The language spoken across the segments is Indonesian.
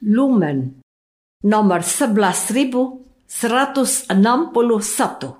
Lumen nomor 11161.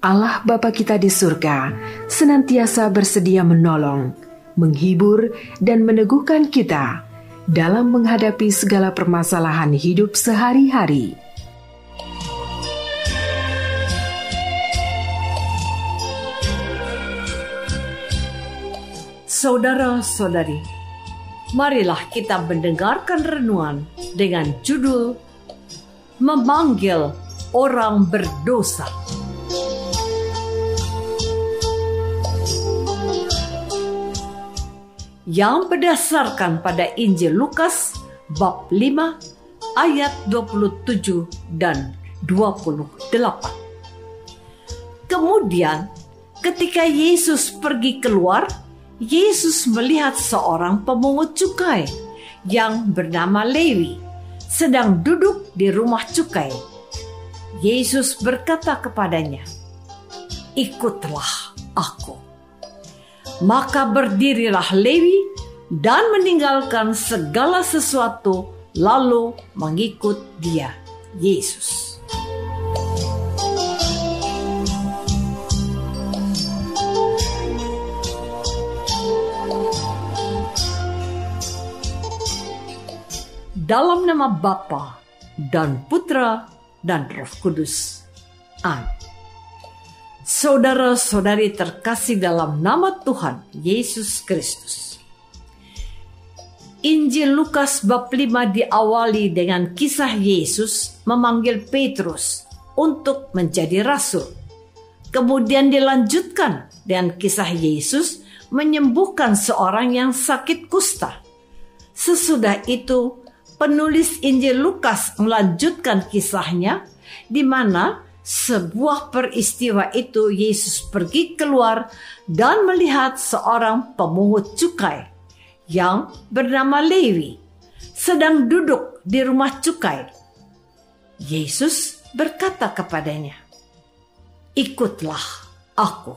Allah Bapa kita di surga senantiasa bersedia menolong, menghibur, dan meneguhkan kita dalam menghadapi segala permasalahan hidup sehari-hari. Saudara-saudari, marilah kita mendengarkan renungan dengan judul Memanggil Orang Berdosa. Yang berdasarkan pada Injil Lukas bab 5 ayat 27 dan 28. Kemudian ketika Yesus pergi keluar, Yesus melihat seorang pemungut cukai yang bernama Lewi sedang duduk di rumah cukai. Yesus berkata kepadanya, "Ikutlah aku." Maka berdirilah Lewi dan meninggalkan segala sesuatu lalu mengikut dia, Yesus. Dalam nama Bapa dan Putra dan Roh Kudus. Amin. Saudara-saudari terkasih dalam nama Tuhan Yesus Kristus. Injil Lukas bab 5 diawali dengan kisah Yesus memanggil Petrus untuk menjadi rasul. Kemudian dilanjutkan dengan kisah Yesus menyembuhkan seorang yang sakit kusta. Sesudah itu, penulis Injil Lukas melanjutkan kisahnya di mana sebuah peristiwa itu Yesus pergi keluar dan melihat seorang pemungut cukai yang bernama Lewi sedang duduk di rumah cukai. Yesus berkata kepadanya, "Ikutlah aku."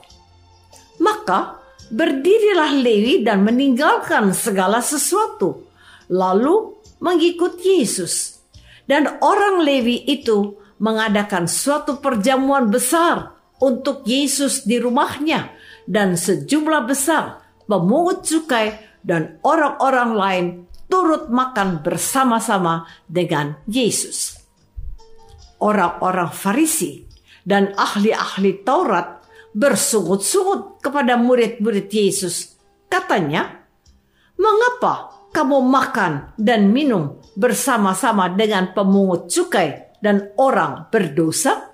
Maka berdirilah Lewi dan meninggalkan segala sesuatu, lalu mengikut Yesus. Dan orang Lewi itu mengadakan suatu perjamuan besar untuk Yesus di rumahnya dan sejumlah besar pemungut cukai dan orang-orang lain turut makan bersama-sama dengan Yesus. Orang-orang Farisi dan ahli-ahli Taurat bersungut-sungut kepada murid-murid Yesus. Katanya, "Mengapa kamu makan dan minum bersama-sama dengan pemungut cukai dan orang berdosa?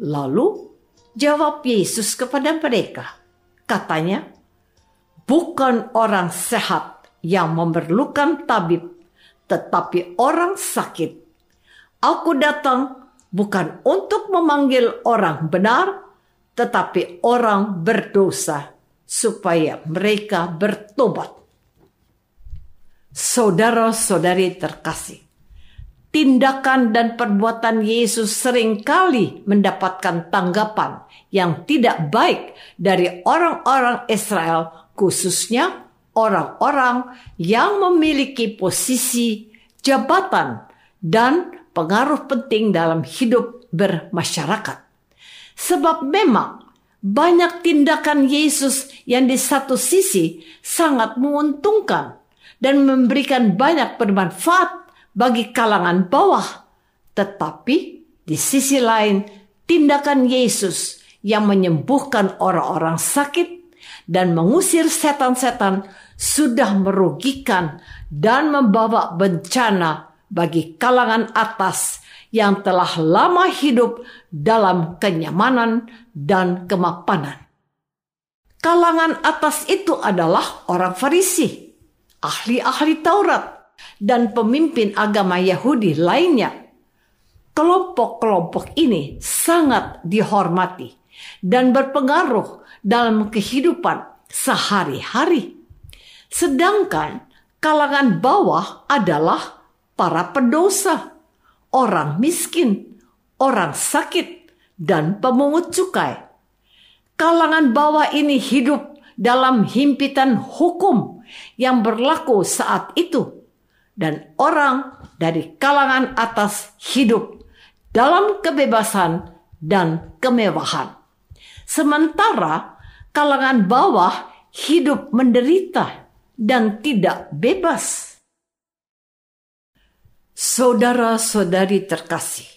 Lalu jawab Yesus kepada mereka, katanya, bukan orang sehat yang memerlukan tabib, tetapi orang sakit. Aku datang bukan untuk memanggil orang benar, tetapi orang berdosa, supaya mereka bertobat. Saudara-saudari terkasih, tindakan dan perbuatan Yesus sering kali mendapatkan tanggapan yang tidak baik dari orang-orang Israel, khususnya orang-orang yang memiliki posisi, jabatan, dan pengaruh penting dalam hidup bermasyarakat. Sebab memang banyak tindakan Yesus yang di satu sisi sangat menguntungkan dan memberikan banyak bermanfaat bagi kalangan bawah, tetapi Di sisi lain, tindakan Yesus yang menyembuhkan orang-orang sakit dan mengusir setan-setan sudah merugikan dan membawa bencana bagi kalangan atas yang telah lama hidup dalam kenyamanan dan kemapanan. Kalangan atas itu adalah orang Farisi, ahli-ahli Taurat, dan pemimpin agama Yahudi lainnya. Kelompok-kelompok ini sangat dihormati dan berpengaruh dalam kehidupan sehari-hari. Sedangkan kalangan bawah adalah para pendosa, orang miskin, orang sakit, dan pemungut cukai. Kalangan bawah ini hidup dalam himpitan hukum yang berlaku saat itu, dan orang dari kalangan atas hidup dalam kebebasan dan kemewahan. Sementara kalangan bawah hidup menderita dan tidak bebas. Saudara-saudari terkasih,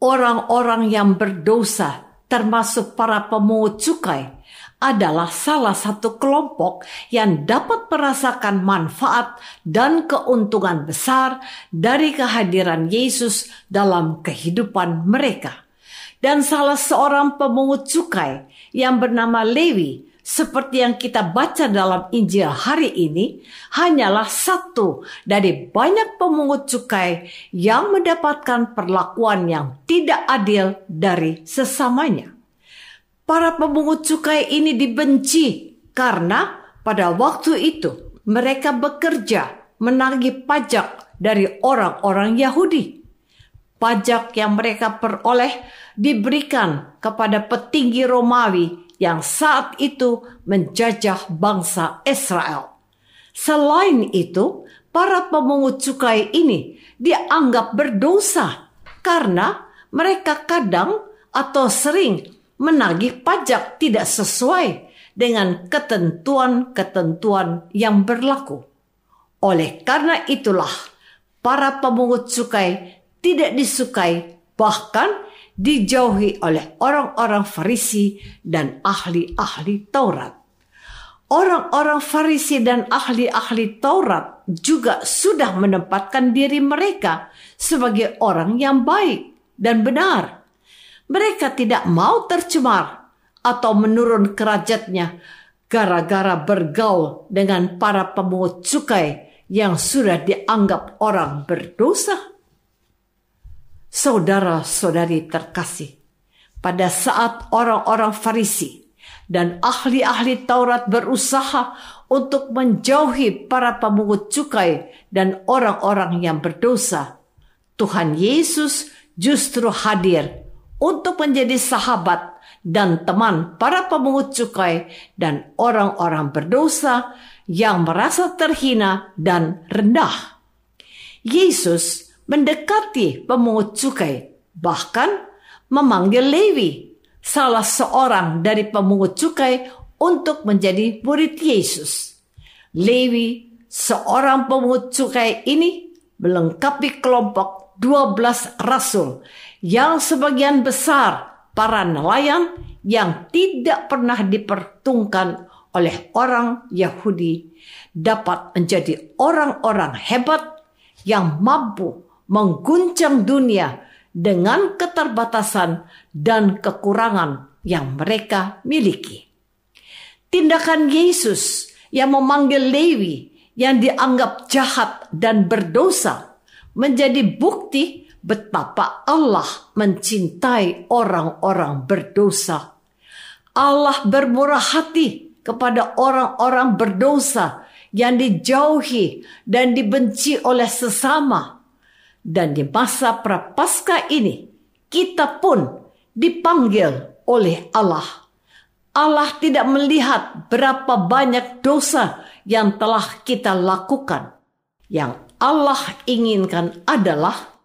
orang-orang yang berdosa, termasuk para pemungut cukai, adalah salah satu kelompok yang dapat merasakan manfaat dan keuntungan besar dari kehadiran Yesus dalam kehidupan mereka. Dan salah seorang pemungut cukai yang bernama Lewi seperti yang kita baca dalam Injil hari ini, hanyalah satu dari banyak pemungut cukai yang mendapatkan perlakuan yang tidak adil dari sesamanya. Para pemungut cukai ini dibenci karena pada waktu itu mereka bekerja menagih pajak dari orang-orang Yahudi. Pajak yang mereka peroleh diberikan kepada petinggi Romawi yang saat itu menjajah bangsa Israel. Selain itu, para pemungut cukai ini dianggap berdosa karena mereka kadang atau sering menagih pajak tidak sesuai dengan ketentuan-ketentuan yang berlaku. Oleh karena itulah, para pemungut cukai tidak disukai, bahkan dijauhi oleh orang-orang Farisi dan ahli-ahli Taurat. Orang-orang Farisi dan ahli-ahli Taurat juga sudah menempatkan diri mereka sebagai orang yang baik dan benar. Mereka tidak mau tercemar atau menurun kerajatnya gara-gara bergaul dengan para pemungut cukai yang sudah dianggap orang berdosa. Saudara-saudari terkasih, pada saat orang-orang Farisi dan ahli-ahli Taurat berusaha untuk menjauhi para pemungut cukai dan orang-orang yang berdosa, Tuhan Yesus justru hadir untuk menjadi sahabat dan teman para pemungut cukai dan orang-orang berdosa yang merasa terhina dan rendah. Yesus mendekati pemungut cukai, bahkan memanggil Lewi, salah seorang dari pemungut cukai untuk menjadi murid Yesus. Lewi, seorang pemungut cukai ini melengkapi kelompok 12 rasul yang sebagian besar para nelayan yang tidak pernah dipertungkan oleh orang Yahudi dapat menjadi orang-orang hebat yang mampu mengguncang dunia dengan keterbatasan dan kekurangan yang mereka miliki. Tindakan Yesus yang memanggil Lewi yang dianggap jahat dan berdosa menjadi bukti betapa Allah mencintai orang-orang berdosa. Allah bermurah hati kepada orang-orang berdosa yang dijauhi dan dibenci oleh sesama dan di masa prapaskah ini, kita pun dipanggil oleh Allah. Allah tidak melihat berapa banyak dosa yang telah kita lakukan. Yang Allah inginkan adalah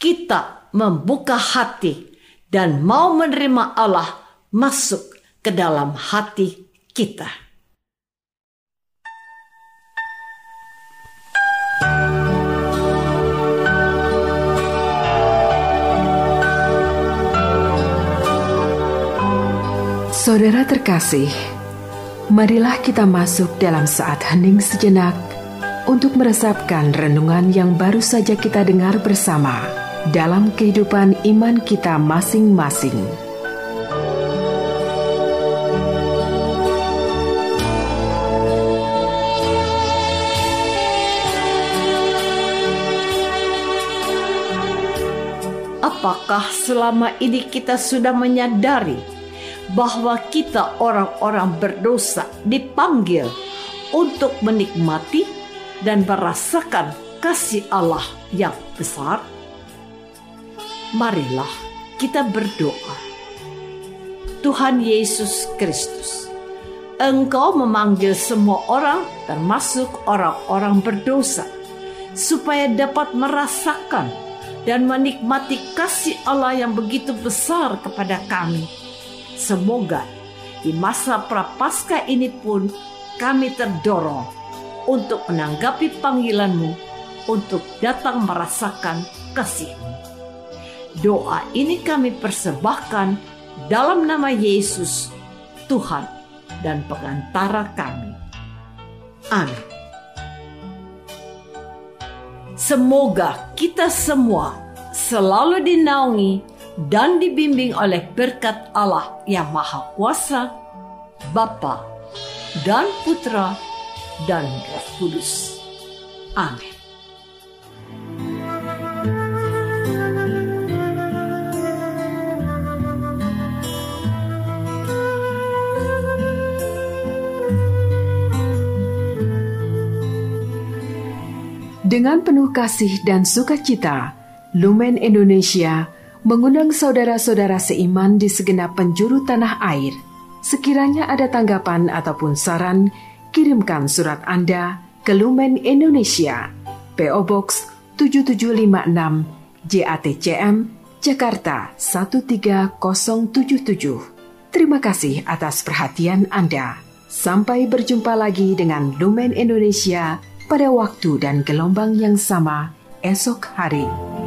kita membuka hati dan mau menerima Allah masuk ke dalam hati kita. Saudara terkasih, marilah kita masuk dalam saat hening sejenak untuk meresapkan renungan yang baru saja kita dengar bersama dalam kehidupan iman kita masing-masing. Apakah selama ini kita sudah menyadari bahwa kita orang-orang berdosa dipanggil untuk menikmati dan merasakan kasih Allah yang besar? Marilah kita berdoa. Tuhan Yesus Kristus, Engkau memanggil semua orang, termasuk orang-orang berdosa, supaya dapat merasakan dan menikmati kasih Allah yang begitu besar kepada kami. Semoga di masa prapaskah ini pun kami terdorong untuk menanggapi panggilanmu untuk datang merasakan kasih-Mu. Doa ini kami persembahkan dalam nama Yesus, Tuhan dan pengantara kami. Amin. Semoga kita semua selalu dinaungi dan dibimbing oleh berkat Allah yang Maha Kuasa, Bapa dan Putra dan Roh Kudus. Amin. Dengan penuh kasih dan sukacita, Lumen Indonesia mengundang saudara-saudara seiman di segenap penjuru tanah air. Sekiranya ada tanggapan ataupun saran, kirimkan surat Anda ke Lumen Indonesia, PO Box 7756, JATCM, Jakarta 13077. Terima kasih atas perhatian Anda. Sampai berjumpa lagi dengan Lumen Indonesia pada waktu dan gelombang yang sama esok hari.